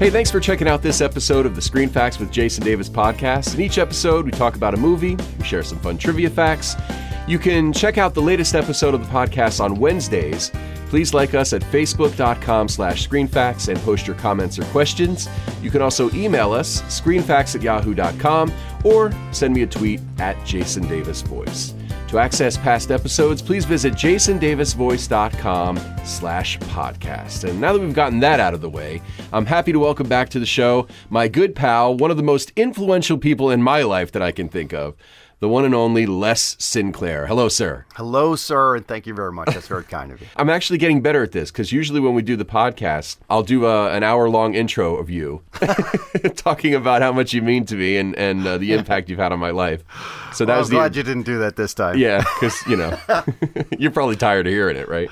Hey, thanks for checking out this episode of the Screen Facts with Jason Davis podcast. In each episode, we talk about a movie, we share some fun trivia facts. You can check out the latest episode of the podcast on Wednesdays. Please like us at facebook.com slash screenfacts and post your comments or questions. You can also email us, screenfacts at yahoo.com, or send me a tweet at Jason Davis Voice. To access past episodes, please visit jasondavisvoice.com slash podcast. And now that we've gotten that out of the way, I'm happy to welcome back to the show my good pal, one of the most influential people in my life that I can think of, the one and only Les Sinclair. Hello, sir. Hello, sir, and thank you very much. That's very kind of you. I'm actually getting better at this because usually when we do the podcast, I'll do a, an hour long intro of you talking about how much you mean to me and, and uh, the impact you've had on my life. So that well, was I'm glad you didn't do that this time. Yeah, because, you know, you're probably tired of hearing it, right?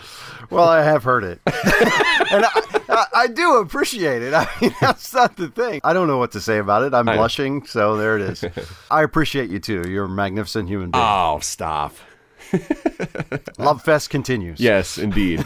Well, I have heard it. and I, I, I, do appreciate it. I mean, that's not the thing. I don't know what to say about it. I'm I blushing, so there it is. I appreciate you too. You're a magnificent human being. Oh, stop. Love Fest continues. Yes, indeed.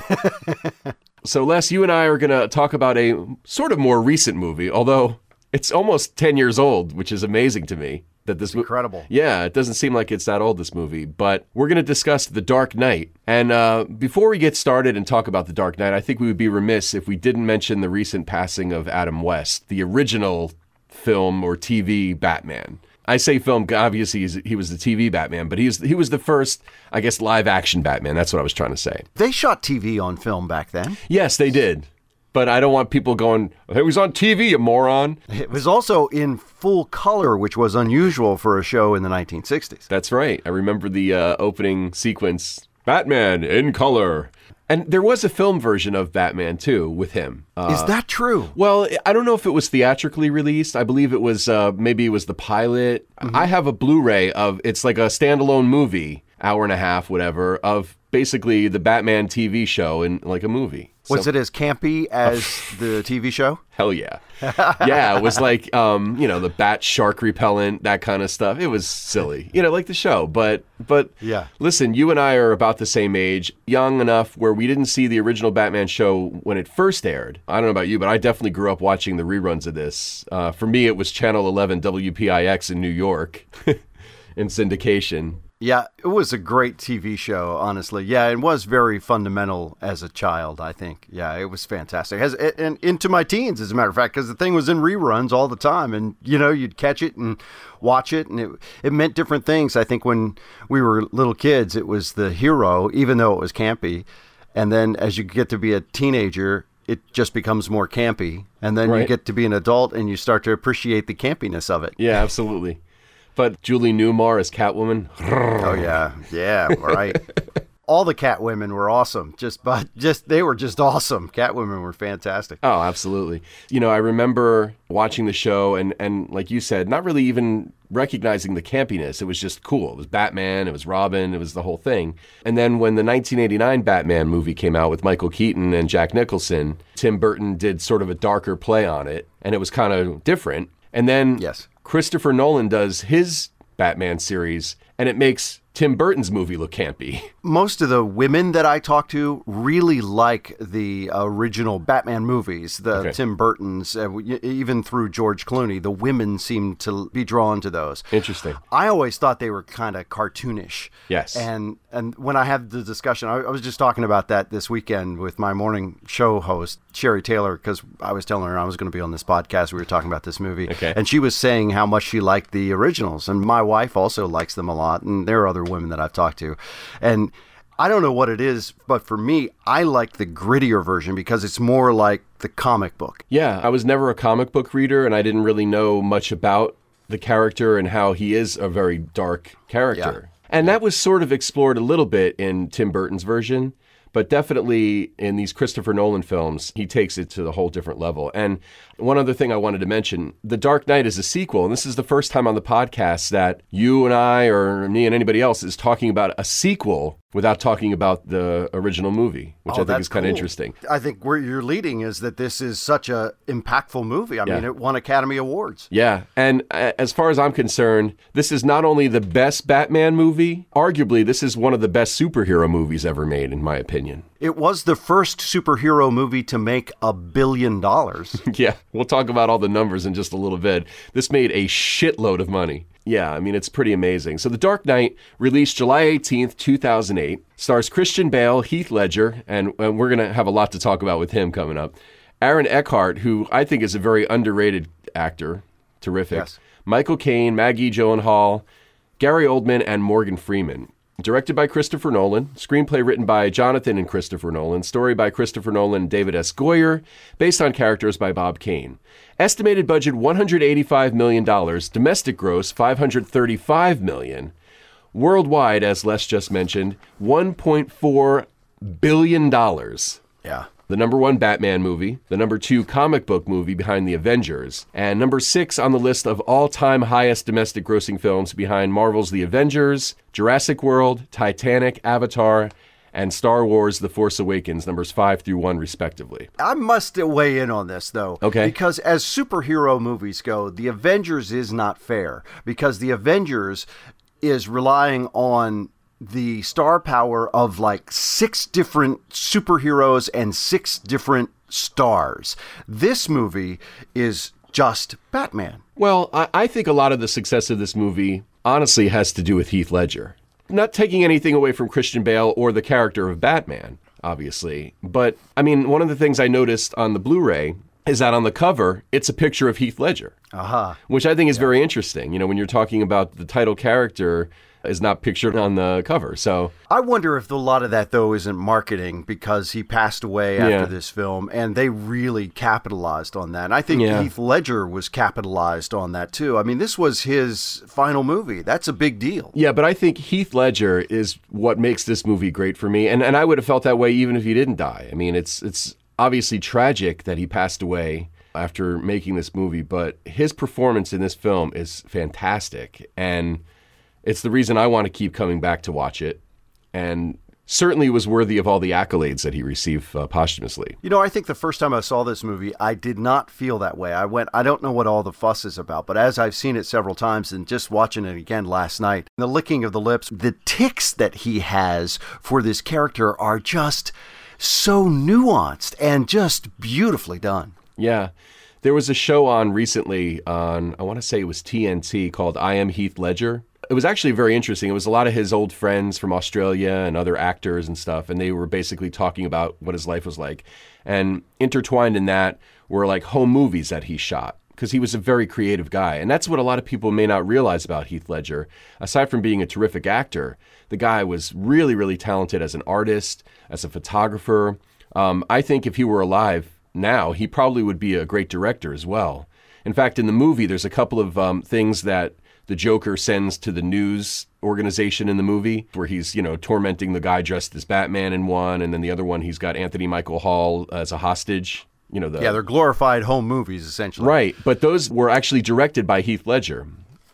so, Les, you and I are going to talk about a sort of more recent movie, although it's almost 10 years old, which is amazing to me that this movie. Incredible. Yeah, it doesn't seem like it's that old, this movie. But we're going to discuss The Dark Knight. And uh, before we get started and talk about The Dark Knight, I think we would be remiss if we didn't mention the recent passing of Adam West, the original film or TV Batman. I say film, obviously he was the TV Batman, but he's he was the first, I guess, live action Batman. That's what I was trying to say. They shot TV on film back then. Yes, they did but I don't want people going, it was on TV, you moron. It was also in full color, which was unusual for a show in the 1960s. That's right. I remember the uh, opening sequence Batman in color. And there was a film version of Batman too with him. Uh, Is that true? Well, I don't know if it was theatrically released. I believe it was uh, maybe it was the pilot. Mm-hmm. I have a Blu-ray of it's like a standalone movie, hour and a half, whatever, of basically the Batman TV show in like a movie. Was so, it as campy as the TV show? Hell yeah. Yeah, it was like um, you know, the bat shark repellent, that kind of stuff. It was silly. You know, like the show. But but yeah. listen, you and I are about the same age, young enough where we didn't see the original Batman show when it first aired. I don't know about you, but I definitely grew up watching the reruns of this. Uh, for me it was Channel 11 WPIX in New York in syndication. Yeah, it was a great TV show, honestly. Yeah, it was very fundamental as a child, I think. Yeah, it was fantastic. As, and into my teens, as a matter of fact, because the thing was in reruns all the time. And, you know, you'd catch it and watch it, and it, it meant different things. I think when we were little kids, it was the hero, even though it was campy. And then as you get to be a teenager, it just becomes more campy. And then right. you get to be an adult and you start to appreciate the campiness of it. Yeah, absolutely. But Julie Newmar as Catwoman. Oh yeah, yeah, right. All the Catwomen were awesome. Just but just they were just awesome. Catwomen were fantastic. Oh, absolutely. You know, I remember watching the show and and like you said, not really even recognizing the campiness. It was just cool. It was Batman, it was Robin, it was the whole thing. And then when the 1989 Batman movie came out with Michael Keaton and Jack Nicholson, Tim Burton did sort of a darker play on it and it was kind of different. And then yes. Christopher Nolan does his Batman series, and it makes Tim Burton's movie look campy. Most of the women that I talk to really like the original Batman movies, the okay. Tim Burton's, uh, even through George Clooney. The women seem to be drawn to those. Interesting. I always thought they were kind of cartoonish. Yes. And and when I had the discussion, I, I was just talking about that this weekend with my morning show host Sherry Taylor because I was telling her I was going to be on this podcast. We were talking about this movie, okay. and she was saying how much she liked the originals, and my wife also likes them a lot, and there are other women that I've talked to, and. I don't know what it is, but for me, I like the grittier version because it's more like the comic book. Yeah, I was never a comic book reader and I didn't really know much about the character and how he is a very dark character. Yeah. And that was sort of explored a little bit in Tim Burton's version, but definitely in these Christopher Nolan films, he takes it to a whole different level. And one other thing I wanted to mention The Dark Knight is a sequel. And this is the first time on the podcast that you and I, or me and anybody else, is talking about a sequel without talking about the original movie, which oh, I think is kind of interesting. I think where you're leading is that this is such a impactful movie. I yeah. mean, it won Academy Awards. Yeah, and uh, as far as I'm concerned, this is not only the best Batman movie, arguably this is one of the best superhero movies ever made in my opinion. It was the first superhero movie to make a billion dollars. yeah, we'll talk about all the numbers in just a little bit. This made a shitload of money. Yeah, I mean, it's pretty amazing. So, The Dark Knight, released July 18th, 2008, stars Christian Bale, Heath Ledger, and, and we're going to have a lot to talk about with him coming up. Aaron Eckhart, who I think is a very underrated actor, terrific. Yes. Michael Caine, Maggie Gyllenhaal, Gary Oldman, and Morgan Freeman. Directed by Christopher Nolan, screenplay written by Jonathan and Christopher Nolan, story by Christopher Nolan and David S. Goyer, based on characters by Bob Kane. Estimated budget $185 million, domestic gross 535 million. Worldwide, as Les just mentioned, $1.4 billion. yeah. The number one Batman movie, the number two comic book movie behind The Avengers, and number six on the list of all time highest domestic grossing films behind Marvel's The Avengers, Jurassic World, Titanic, Avatar, and Star Wars The Force Awakens, numbers five through one, respectively. I must weigh in on this though. Okay. Because as superhero movies go, The Avengers is not fair because The Avengers is relying on the star power of like six different superheroes and six different stars. This movie is just Batman. Well, I, I think a lot of the success of this movie honestly has to do with Heath Ledger. Not taking anything away from Christian Bale or the character of Batman, obviously. But, I mean, one of the things I noticed on the Blu ray is that on the cover, it's a picture of Heath Ledger, Aha. which I think is very interesting. You know, when you're talking about the title character is not pictured on the cover. So, I wonder if a lot of that though isn't marketing because he passed away after Yeah. this film, and they really capitalized on that. And I think Yeah. Heath Ledger was capitalized on that too. I mean, this was his final movie. That's a big deal. Yeah, but I think Heath Ledger is what makes this movie great for me, and and I would have felt that way even if he didn't die. I mean, it's it's obviously tragic that he passed away after making this movie, but his performance in this film is fantastic, and it's the reason I want to keep coming back to watch it, and certainly was worthy of all the accolades that he received uh, posthumously. You know, I think the first time I saw this movie, I did not feel that way. I went, I don't know what all the fuss is about, but as I've seen it several times and just watching it again last night, the licking of the lips, the tics that he has for this character are just so nuanced and just beautifully done. Yeah. There was a show on recently on, I want to say it was TNT called I Am Heath Ledger. It was actually very interesting. It was a lot of his old friends from Australia and other actors and stuff, and they were basically talking about what his life was like. And intertwined in that were like home movies that he shot because he was a very creative guy. And that's what a lot of people may not realize about Heath Ledger. Aside from being a terrific actor, the guy was really, really talented as an artist, as a photographer. Um, I think if he were alive now, he probably would be a great director as well. In fact, in the movie, there's a couple of um, things that the Joker sends to the news organization in the movie, where he's, you know, tormenting the guy dressed as Batman in one, and then the other one, he's got Anthony Michael Hall as a hostage. You know, the Yeah, they're glorified home movies, essentially. Right, but those were actually directed by Heath Ledger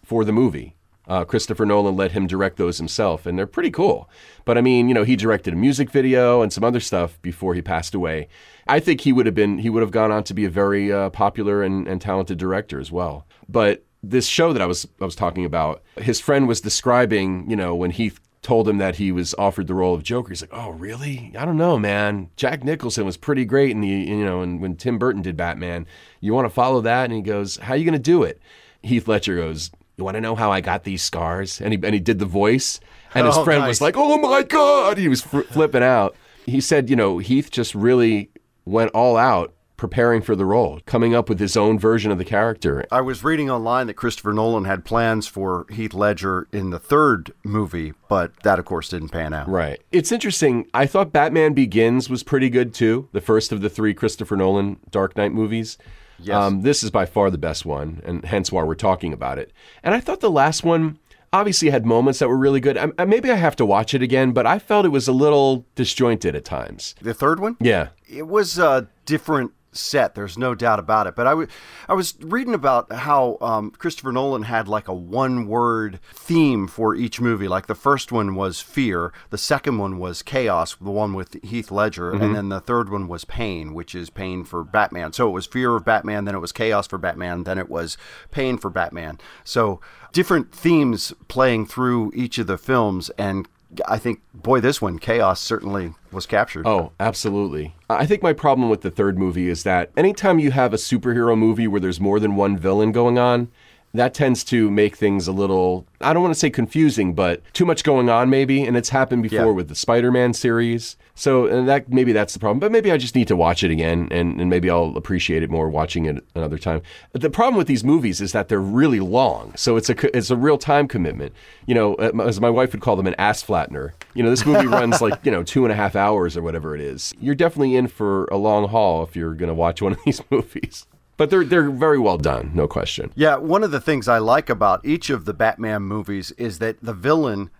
for the movie. Uh, Christopher Nolan let him direct those himself, and they're pretty cool. But I mean, you know, he directed a music video and some other stuff before he passed away. I think he would have been he would have gone on to be a very uh, popular and, and talented director as well. But this show that I was I was talking about, his friend was describing, you know, when Heath told him that he was offered the role of Joker. He's like, "Oh, really? I don't know, man. Jack Nicholson was pretty great in the you know, and when Tim Burton did Batman, you want to follow that?" And he goes, "How are you going to do it?" Heath Ledger goes, "You want to know how I got these scars?" And he and he did the voice, and his Oh, friend nice. was like, "Oh my god!" He was fr- flipping out. He said, "You know, Heath just really went all out." Preparing for the role, coming up with his own version of the character. I was reading online that Christopher Nolan had plans for Heath Ledger in the third movie, but that, of course, didn't pan out. Right. It's interesting. I thought Batman Begins was pretty good too. The first of the three Christopher Nolan Dark Knight movies. Yes. Um, this is by far the best one, and hence why we're talking about it. And I thought the last one obviously had moments that were really good. I, I- maybe I have to watch it again, but I felt it was a little disjointed at times. The third one? Yeah. it was a different set there's no doubt about it. But I wa- I was reading about how um, christopher nolan had like a one word theme for each movie. Like the first one was fear the second one was chaos the one with heath ledger and then the third one was pain which is pain for batman. So it was fear of batman then it was chaos for batman then it was pain for batman. So different themes playing through each of the films and I think, boy, this one, chaos certainly was captured. Oh, absolutely. I think my problem with the third movie is that anytime you have a superhero movie where there's more than one villain going on, that tends to make things a little I don't want to say confusing, but too much going on maybe, and it's happened before Yeah. with the Spider-Man series. So and that maybe that's the problem, but maybe I just need to watch it again, and, and maybe I'll appreciate it more watching it another time. The problem with these movies is that they're really long, so it's a it's a real time commitment. You know, uh, as my wife would call them, an ass flattener. You know, this movie runs like you know two and a half hours or whatever it is. You're definitely in for a long haul if you're going to watch one of these movies. But they're they're very well done, no question. Yeah, one of the things I like about each of the Batman movies is that the villain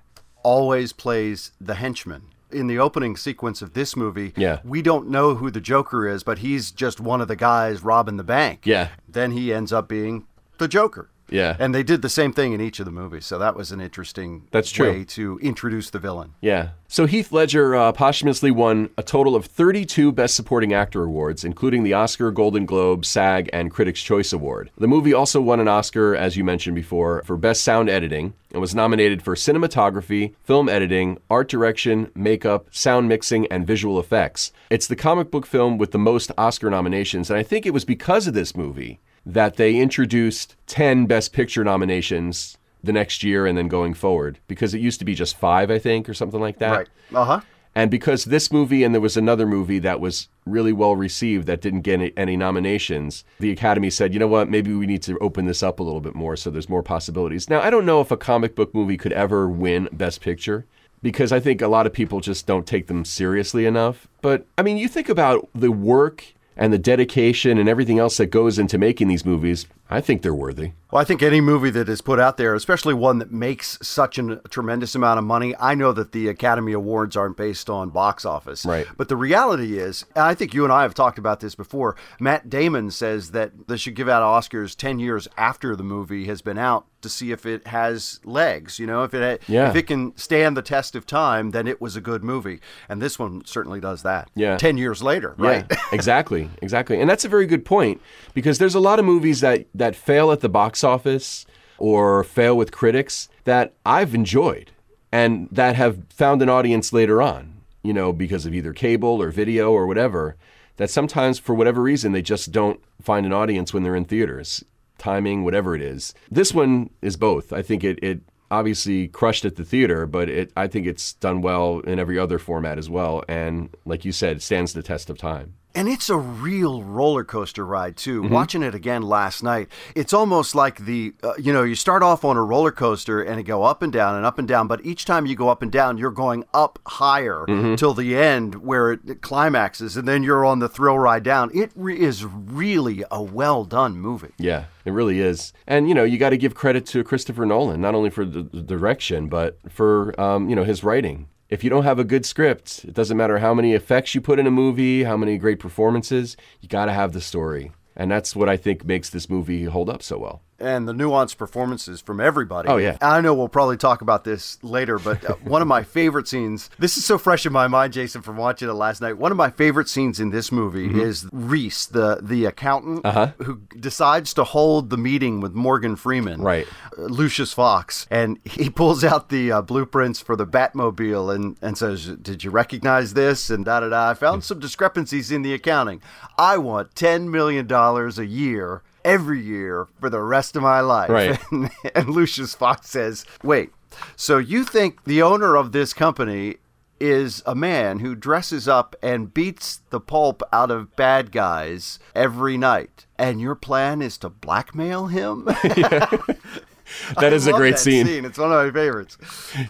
always plays the henchman. In the opening sequence of this movie, Yeah. we don't know who the Joker is, but he's just one of the guys robbing the bank. Yeah. Then he ends up being the Joker. Yeah. And they did the same thing in each of the movies, so that was an interesting That's true. way to introduce the villain. Yeah. So Heath Ledger uh, posthumously won a total of 32 Best Supporting Actor awards, including the Oscar, Golden Globe, SAG, and Critics' Choice Award. The movie also won an Oscar, as you mentioned before, for Best Sound Editing and was nominated for cinematography, film editing, art direction, makeup, sound mixing, and visual effects. It's the comic book film with the most Oscar nominations, and I think it was because of this movie that they introduced 10 Best Picture nominations the next year and then going forward because it used to be just five, I think, or something like that. Right. Uh huh. And because this movie and there was another movie that was really well received that didn't get any, any nominations, the Academy said, you know what, maybe we need to open this up a little bit more so there's more possibilities. Now, I don't know if a comic book movie could ever win Best Picture because I think a lot of people just don't take them seriously enough. But I mean, you think about the work and the dedication and everything else that goes into making these movies, I think they're worthy. Well, I think any movie that is put out there, especially one that makes such an, a tremendous amount of money, I know that the Academy Awards aren't based on box office. Right. But the reality is, and I think you and I have talked about this before, Matt Damon says that they should give out Oscars 10 years after the movie has been out to see if it has legs. You know, if it, Yeah. if it can stand the test of time, then it was a good movie. And this one certainly does that. Yeah. 10 years later, right? Yeah, exactly, exactly. And that's a very good point because there's a lot of movies that that fail at the box office or fail with critics that I've enjoyed and that have found an audience later on, you know, because of either cable or video or whatever, that sometimes for whatever reason they just don't find an audience when they're in theaters. Timing, whatever it is. This one is both. I think it it obviously crushed at the theater, but it I think it's done well in every other format as well and like you said, stands the test of time. And it's a real roller coaster ride too. Mm-hmm. Watching it again last night, it's almost like the uh, you know you start off on a roller coaster and it go up and down and up and down, but each time you go up and down, you're going up higher Mm-hmm. till the end where it climaxes, and then you're on the thrill ride down. It re- is really a well done movie. Yeah, it really is. And you know, you got to give credit to Christopher Nolan, not only for the, the direction, but for um, you know his writing. If you don't have a good script, it doesn't matter how many effects you put in a movie, how many great performances, you got to have the story. And that's what I think makes this movie hold up so well. And the nuanced performances from everybody. Oh, yeah. I know we'll probably talk about this later, but uh, one of my favorite scenes. This is so fresh in my mind, Jason, from watching it last night. One of my favorite scenes in this movie Mm-hmm. is Reese, the the accountant, Uh-huh. who decides to hold the meeting with Morgan Freeman, Right. uh, Lucius Fox, and he pulls out the uh, blueprints for the Batmobile and and says, "Did you recognize this?" And da da da. I found some discrepancies in the accounting. I want ten million dollars a year every year for the rest of my life. Right. And, and Lucius Fox says, "Wait, so you think the owner of this company?" Is a man who dresses up and beats the pulp out of bad guys every night. And your plan is to blackmail him? That is a great that scene. It's one of my favorites.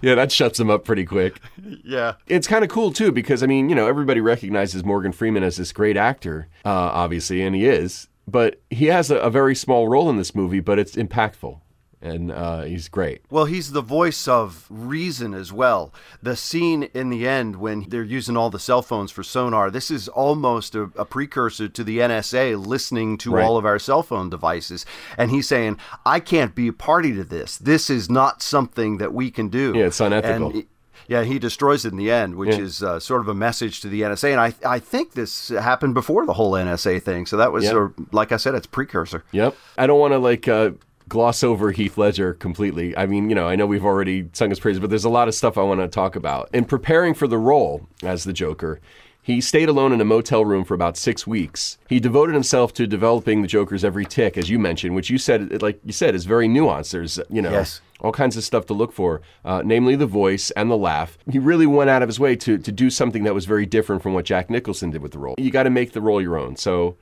Yeah, that shuts him up pretty quick. Yeah. It's kind of cool too because I mean, you know, everybody recognizes Morgan Freeman as this great actor, uh, obviously, and he is. But he has a, a very small role in this movie, but it's impactful, and uh, he's great. Well, he's the voice of reason as well. The scene in the end when they're using all the cell phones for sonar, this is almost a, a precursor to the NSA listening to Right. all of our cell phone devices. And he's saying, I can't be a party to this. This is not something that we can do. Yeah, it's unethical. And yeah, he destroys it in the end, which Yeah. is uh, sort of a message to the NSA. And I, I think this happened before the whole NSA thing. So that was, sort of- like I said, it's precursor. Yep. I don't want to like uh, gloss over Heath Ledger completely. I mean, you know, I know we've already sung his praises, but there's a lot of stuff I want to talk about. In preparing for the role as the Joker, he stayed alone in a motel room for about six weeks. He devoted himself to developing the Joker's every tic, as you mentioned, which you said, like you said, is very nuanced. There's, you know, Yes. all kinds of stuff to look for, uh, namely the voice and the laugh. He really went out of his way to, to do something that was very different from what Jack Nicholson did with the role. You got to make the role your own. So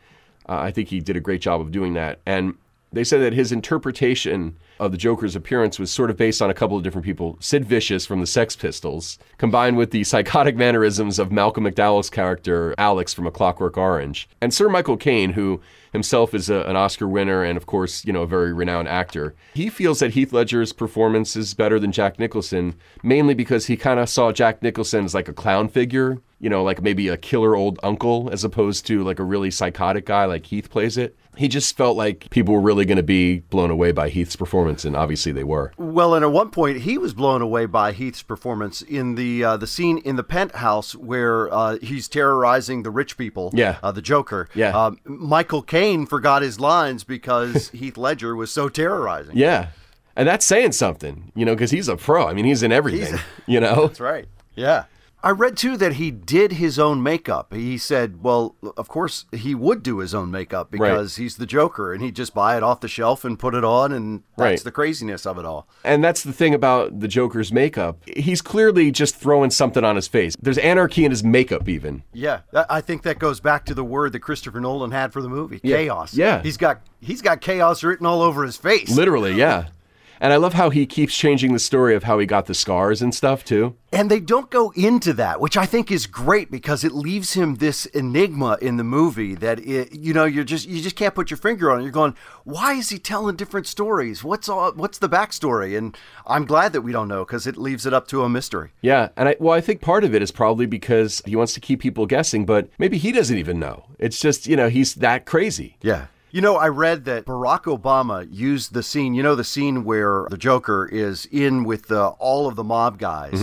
uh, I think he did a great job of doing that. And they said that his interpretation of the Joker's appearance was sort of based on a couple of different people. Sid Vicious from the Sex Pistols, combined with the psychotic mannerisms of Malcolm McDowell's character, Alex from A Clockwork Orange. And Sir Michael Caine, who himself is a, an Oscar winner and, of course, you know, a very renowned actor. He feels that Heath Ledger's performance is better than Jack Nicholson, mainly because he kind of saw Jack Nicholson as like a clown figure, you know, like maybe a killer old uncle, as opposed to like a really psychotic guy like Heath plays it. He just felt like people were really going to be blown away by Heath's performance, and obviously they were. Well, and at one point he was blown away by Heath's performance in the uh, the scene in the penthouse where uh, he's terrorizing the rich people. Yeah. uh, the Joker. Yeah. um, Michael Caine forgot his lines because Heath Ledger was so terrorizing. Yeah. And that's saying something, you know, because he's a pro. I mean, he's in everything, you know? That's right. Yeah. I read too that he did his own makeup. He said, well, of course he would do his own makeup because he's the Joker and he'd just buy it off the shelf and put it on and that's Right. the craziness of it all. And that's the thing about the Joker's makeup. He's clearly just throwing something on his face. There's anarchy in his makeup, even. Yeah, I think that goes back to the word that Christopher Nolan had for the movie, chaos. Yeah. He's got he's got chaos written all over his face. Literally, yeah. And I love how he keeps changing the story of how he got the scars and stuff, too. And they don't go into that, which I think is great because it leaves him this enigma in the movie that it, you know you're just you just can't put your finger on it. You're going, why is he telling different stories? What's all what's the backstory? And I'm glad that we don't know because it leaves it up to a mystery. Yeah, and I well, I think part of it is probably because he wants to keep people guessing, but maybe he doesn't even know. It's just you know he's that crazy. Yeah. You know, I read that Barack Obama used the scene, you know, the scene where the Joker is in with the, all of the mob guys,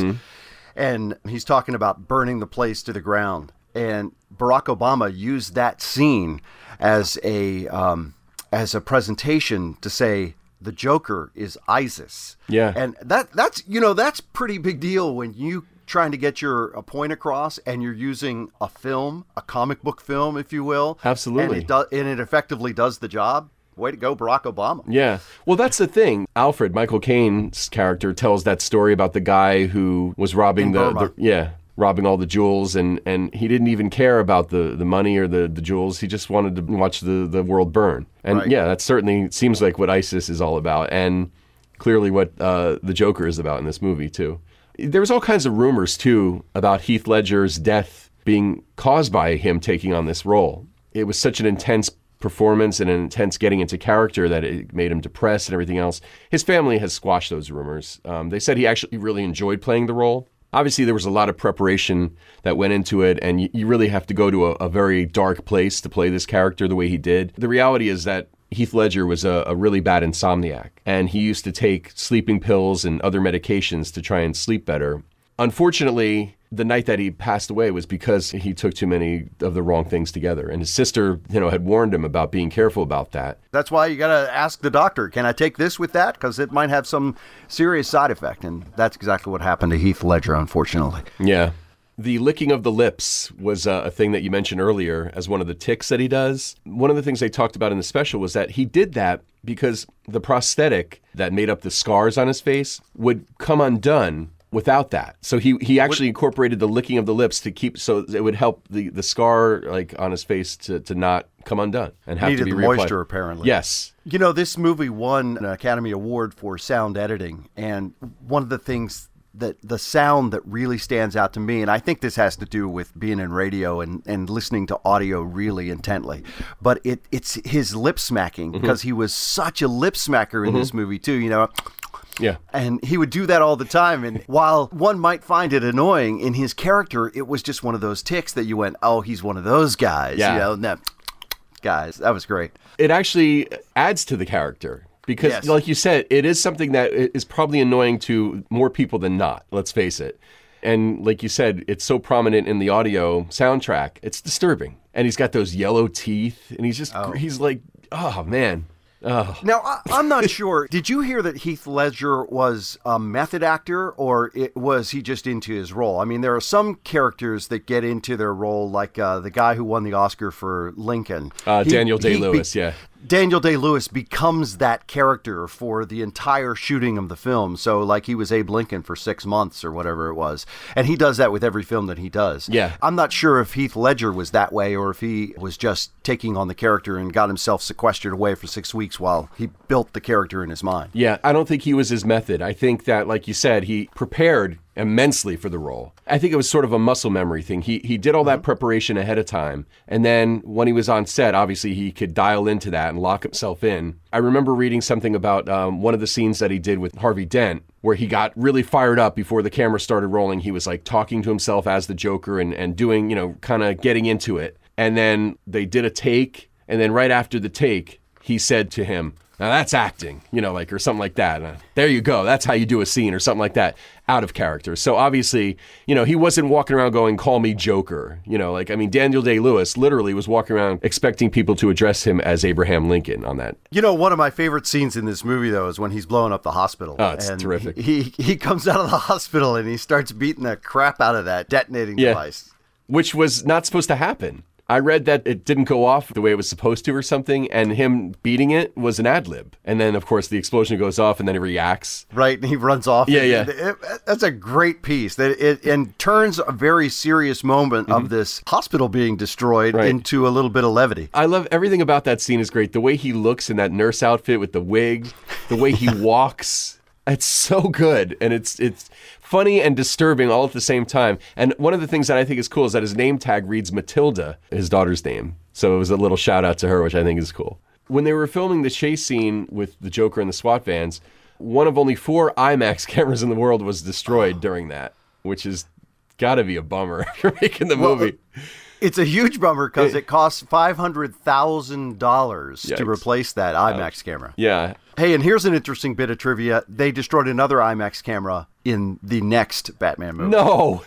and he's talking about burning the place to the ground. And Barack Obama used that scene as a um, as a presentation to say the Joker is ISIS. Yeah. and that that's you know that's pretty big deal when you trying to get your a point across and you're using a film, a comic book film, if you will. Absolutely. And it, do, and it effectively does the job. Way to go, Barack Obama. Yeah. Well, that's the thing. Alfred, Michael Caine's character, tells that story about the guy who was robbing the, the yeah, robbing all the jewels, and and he didn't even care about the the money or the the jewels. He just wanted to watch the the world burn. And Right. yeah, that certainly seems like what ISIS is all about, and clearly what uh, the Joker is about in this movie too. There was all kinds of rumors too about Heath Ledger's death being caused by him taking on this role. It was such an intense performance and an intense getting into character that it made him depressed and everything else. His family has squashed those rumors. Um, they said he actually really enjoyed playing the role. Obviously, there was a lot of preparation that went into it, and you, you really have to go to a, a very dark place to play this character the way he did. The reality is that Heath Ledger was a, a really bad insomniac, and he used to take sleeping pills and other medications to try and sleep better. Unfortunately, the night that he passed away was because he took too many of the wrong things together, and his sister, you know, had warned him about being careful about that. That's why you got to ask the doctor, can I take this with that? Because it might have some serious side effect. And that's exactly what happened to Heath Ledger, unfortunately. Yeah. The licking of the lips was uh, a thing that you mentioned earlier as one of the tics that he does. One of the things they talked about in the special was that he did that because the prosthetic that made up the scars on his face would come undone without that. So he, he actually incorporated the licking of the lips to keep so it would help the, the scar like on his face to, to not come undone and have Needed to be the reapplied. moisture, apparently. Yes. You know, this movie won an Academy Award for sound editing. And one of the things that the sound that really stands out to me, and I think this has to do with being in radio and, and listening to audio really intently, but it it's his lip smacking mm-hmm. because he was such a lip smacker in this mm-hmm. movie, too. You know, Yeah. and he would do that all the time. And while one might find it annoying, in his character, it was just one of those tics that you went, oh, he's one of those guys. Yeah. You know, that, guys, that was great. it actually adds to the character because Yes. like you said it is something that is probably annoying to more people than not let's face it and like you said it's so prominent in the audio soundtrack it's disturbing and he's got those yellow teeth and he's just he's like oh man Oh. Now, I, I'm not sure. Did you hear that Heath Ledger was a method actor, or it, was he just into his role? I mean, there are some characters that get into their role, like uh, the guy who won the Oscar for Lincoln, Uh, He- Daniel Day Lewis, be- yeah. Daniel Day Lewis becomes that character for the entire shooting of the film. So, like, he was Abe Lincoln for six months or whatever it was. And he does that with every film that he does. Yeah. I'm not sure if Heath Ledger was that way or if he was just taking on the character and got himself sequestered away for six weeks while he built the character in his mind. Yeah, I don't think he was his method. I think that, like you said, he prepared immensely for the role. I think it was sort of a muscle memory thing. He he did all that preparation ahead of time, and then when he was on set, obviously he could dial into that and lock himself in. I remember reading something about um, one of the scenes that he did with Harvey Dent, where he got really fired up before the camera started rolling. He was like talking to himself as the Joker and and doing you know kind of getting into it, and then they did a take, and then right after the take, he said to him. Now that's acting, you know, like or something like that. Uh, there you go. That's how you do a scene or something like that out of character. So obviously, you know, he wasn't walking around going, "Call me Joker." You know, like I mean, Daniel Day Lewis literally was walking around expecting people to address him as Abraham Lincoln on that. You know, one of my favorite scenes in this movie, though, is when he's blowing up the hospital. Oh, it's and terrific. He, he he comes out of the hospital and he starts beating the crap out of that detonating Yeah. device. which was not supposed to happen. I read that it didn't go off the way it was supposed to or something, and him beating it was an ad lib. And then, of course, the explosion goes off, and then he reacts. Right, and he runs off. Yeah, yeah. It- it- that's a great piece. That it and turns a very serious moment of this hospital being destroyed Mm-hmm. Right. into a little bit of levity. I love everything about that scene is great. The way he looks in that nurse outfit with the wig, the way he walks, it's so good, and it's it's funny and disturbing all at the same time. And one of the things that I think is cool is that his name tag reads Matilda, his daughter's name. So it was a little shout out to her, which I think is cool. When they were filming the chase scene with the Joker and the SWAT vans, one of only four IMAX cameras in the world was destroyed during that, which is got to be a bummer if you're making the movie. It's a huge bummer because it costs five hundred thousand dollars to replace that IMAX camera. yeah, Hey, and here's an interesting bit of trivia: they destroyed another IMAX camera in the next Batman movie. no.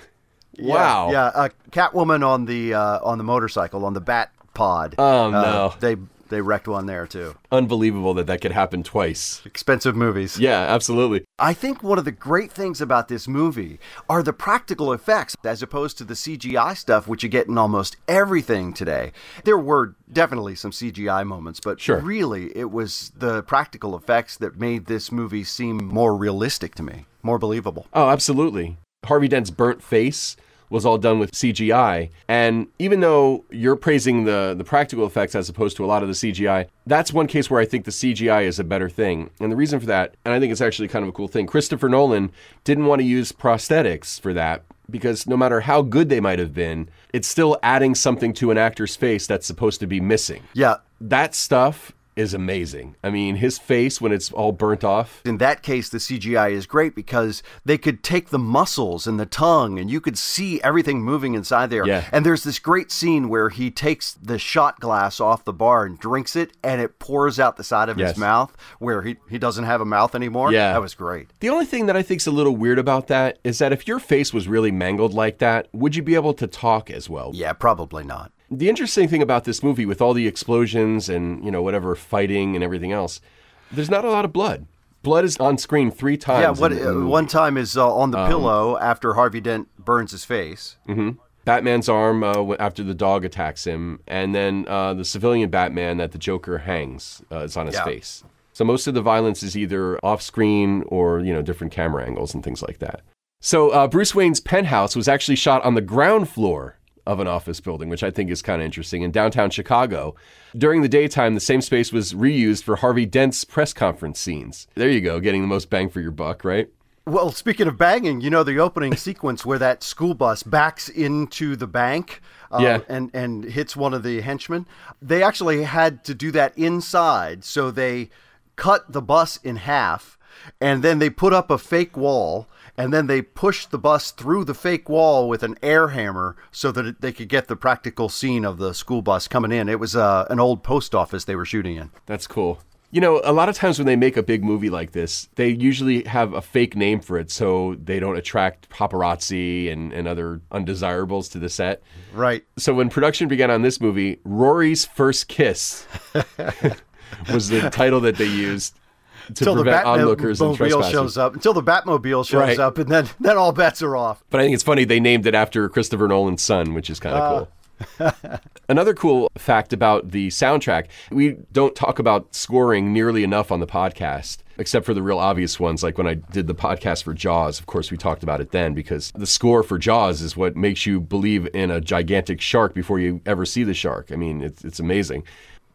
Yeah, Wow. Yeah, a Catwoman on the uh, on the motorcycle on the Bat Pod. Oh, Uh, no. they they wrecked one there too. unbelievable that that could happen twice. Expensive movies. Yeah, absolutely. I think one of the great things about this movie are the practical effects as opposed to the CGI stuff, which you get in almost everything today. There were definitely some CGI moments, but Sure. really it was the practical effects that made this movie seem more realistic to me, more believable. Oh, absolutely. Harvey Dent's burnt face was all done with CGI. And even though you're praising the, the practical effects as opposed to a lot of the CGI, that's one case where I think the CGI is a better thing. And the reason for that, and I think it's actually kind of a cool thing, Christopher Nolan didn't want to use prosthetics for that because no matter how good they might have been, it's still adding something to an actor's face that's supposed to be missing. Yeah, That stuff is amazing. I mean, his face when it's all burnt off. in that case, the CGI is great because they could take the muscles and the tongue and you could see everything moving inside there. Yeah. And there's this great scene where he takes the shot glass off the bar and drinks it and it pours out the side of Yes. his mouth where he, he doesn't have a mouth anymore. Yeah. That was great. The only thing that I think's a little weird about that is that if your face was really mangled like that, would you be able to talk as well? Yeah, probably not. The interesting thing about this movie with all the explosions and, you know, whatever fighting and everything else, there's not a lot of blood. Blood is on screen 3 times. Yeah, what in uh, one time is uh, on Um, the pillow after Harvey Dent burns his face. Batman's arm uh, after the dog attacks him, and then uh, the civilian Batman that the Joker hangs uh, is on his Yeah. face. So most of the violence is either off screen or you know different camera angles and things like that. So uh, Bruce Wayne's penthouse was actually shot on the ground floor of an office building, which I think is kind of interesting in downtown Chicago. During the daytime, the same space was reused for Harvey Dent's press conference scenes. There you go, getting the most bang for your buck, right? Well, speaking of banging, you know the opening sequence where that school bus backs into the bank uh, Yeah. and, and hits one of the henchmen. They actually had to do that inside, so they cut the bus in half and then they put up a fake wall and then they pushed the bus through the fake wall with an air hammer so that it, they could get the practical scene of the school bus coming in. It was uh, an old post office they were shooting in. That's cool. You know, a lot of times when they make a big movie like this, they usually have a fake name for it so they don't attract paparazzi and, and other undesirables to the set. Right. So when production began on this movie, Rory's First Kiss was the title that they used Until the prevent onlookers and Batmobile shows up. Until the Batmobile shows Right. up, and then then all bets are off. But I think it's funny they named it after Christopher Nolan's son, which is kind of Uh. cool. Another cool fact about the soundtrack we don't talk about scoring nearly enough on the podcast, except for the real obvious ones. Like when I did the podcast for Jaws, of course, we talked about it then because the score for Jaws is what makes you believe in a gigantic shark before you ever see the shark. I mean, it's, it's amazing.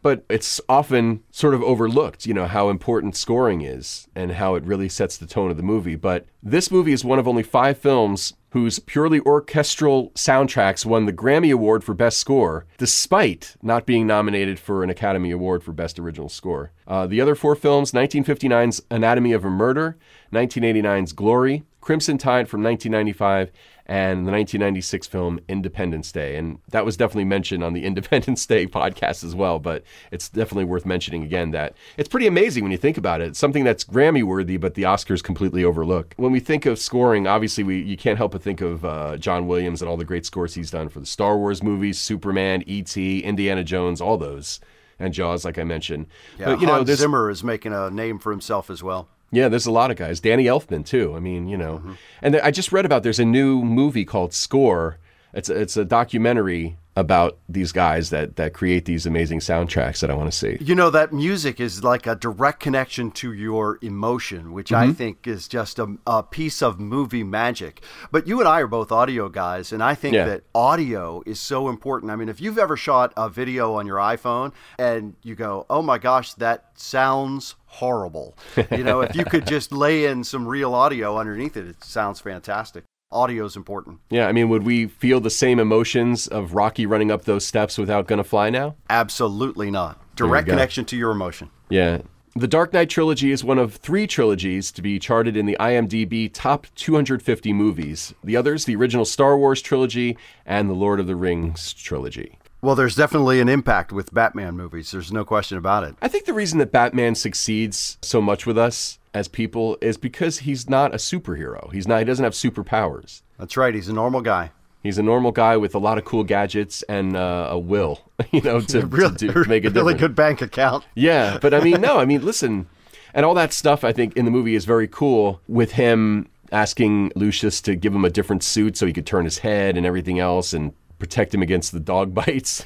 But it's often sort of overlooked, you know, how important scoring is and how it really sets the tone of the movie. But this movie is one of only five films whose purely orchestral soundtracks won the Grammy Award for Best Score, despite not being nominated for an Academy Award for Best Original Score. Uh, the other four films 1959's Anatomy of a Murder, 1989's Glory, Crimson Tide from 1995, and the 1996 film Independence Day. And that was definitely mentioned on the Independence Day podcast as well, but it's definitely worth mentioning again that it's pretty amazing when you think about it. It's something that's Grammy worthy, but the Oscars completely overlook. When we think of scoring, obviously we you can't help but think of uh, John Williams and all the great scores he's done for the Star Wars movies, Superman, E.T., Indiana Jones, all those. And Jaws, like I mentioned. Yeah, but you know, Hans Zimmer is making a name for himself as well. Yeah, there's a lot of guys. Danny Elfman too. I mean, you know, mm-hmm. and I just read about there's a new movie called Score. It's a, it's a documentary about these guys that that create these amazing soundtracks that I want to see. You know that music is like a direct connection to your emotion, which Mm-hmm. I think is just a, a piece of movie magic. But you and I are both audio guys, and I think Yeah. that audio is so important. I mean, if you've ever shot a video on your iPhone and you go, "Oh my gosh, that sounds horrible," you know, if you could just lay in some real audio underneath it, it sounds fantastic. Audio is important. Yeah, I mean, would we feel the same emotions of Rocky running up those steps without Gonna Fly now? Absolutely not. Direct connection to your emotion. Yeah. The Dark Knight trilogy is one of three trilogies to be charted in the IMDb top 250 movies. The others, the original Star Wars trilogy and the Lord of the Rings trilogy. Well, there's definitely an impact with Batman movies. There's no question about it. I think the reason that Batman succeeds so much with us as people is because he's not a superhero. He's not he doesn't have superpowers. That's right. He's a normal guy. He's a normal guy with a lot of cool gadgets and uh, a will, you know, to, Really, to do, make a really difference. good bank account. Yeah, but I mean, no, I mean, listen, and all that stuff I think in the movie is very cool with him asking Lucius to give him a different suit so he could turn his head and everything else and protect him against the dog bites.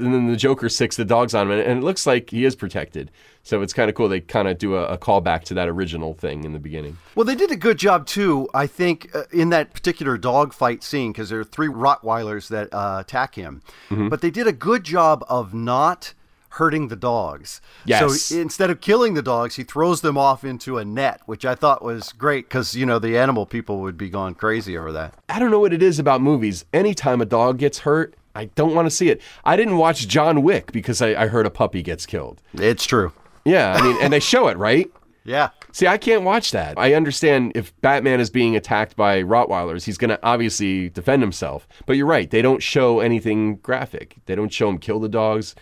And then the Joker sicks the dogs on him, and it looks like he is protected. So it's kind of cool. They kind of do a, a callback to that original thing in the beginning. Well, they did a good job too, I think, uh, in that particular dog fight scene because there are three Rottweilers that uh, attack him. Mm-hmm. But they did a good job of not hurting the dogs. Yes. So instead of killing the dogs, he throws them off into a net, which I thought was great because you know the animal people would be going crazy over that. I don't know what it is about movies. Anytime a dog gets hurt, I don't want to see it. I didn't watch John Wick because I, I heard a puppy gets killed. It's true. Yeah, I mean, and they show it, right? Yeah. See, I can't watch that. I understand if Batman is being attacked by Rottweilers, he's going to obviously defend himself. But you're right. They don't show anything graphic. They don't show him kill the dogs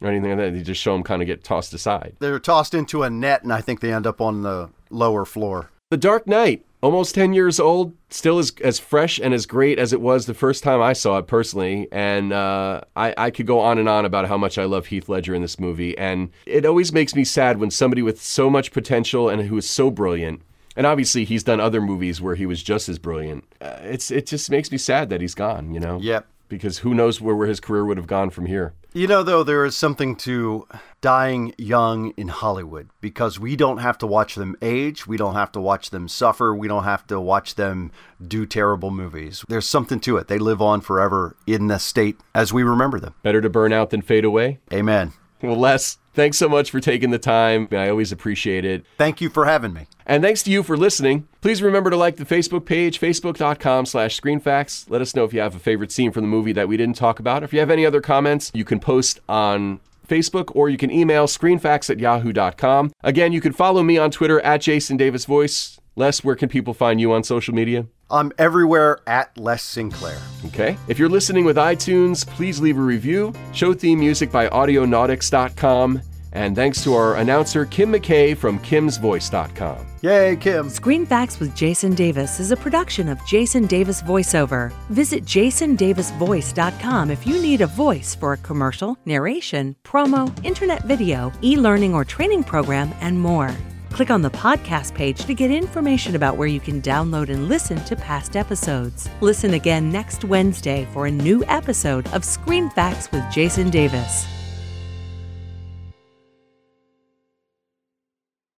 or anything like that. They just show him kind of get tossed aside. They're tossed into a net, and I think they end up on the lower floor. The Dark Knight, almost 10 years old, still as, as fresh and as great as it was the first time I saw it personally. And uh, I, I could go on and on about how much I love Heath Ledger in this movie. And it always makes me sad when somebody with so much potential and who is so brilliant, and obviously he's done other movies where he was just as brilliant, uh, it's, it just makes me sad that he's gone, you know? Yep. Because who knows where, where his career would have gone from here. You know, though, there is something to dying young in Hollywood because we don't have to watch them age. We don't have to watch them suffer. We don't have to watch them do terrible movies. There's something to it. They live on forever in the state as we remember them. Better to burn out than fade away. Amen. Well, Les, thanks so much for taking the time. I always appreciate it. Thank you for having me. And thanks to you for listening. Please remember to like the Facebook page, facebook.com slash screenfacts. Let us know if you have a favorite scene from the movie that we didn't talk about. If you have any other comments, you can post on Facebook or you can email screenfacts at yahoo.com. Again, you can follow me on Twitter at Jason Davis Voice. Les, where can people find you on social media? I'm everywhere at Les Sinclair. Okay. If you're listening with iTunes, please leave a review. Show theme music by audionautics.com. And thanks to our announcer, Kim McKay from kimsvoice.com. Yay, Kim. Screen Facts with Jason Davis is a production of Jason Davis VoiceOver. Visit jasondavisvoice.com if you need a voice for a commercial, narration, promo, internet video, e learning or training program, and more. Click on the podcast page to get information about where you can download and listen to past episodes. Listen again next Wednesday for a new episode of Screen Facts with Jason Davis.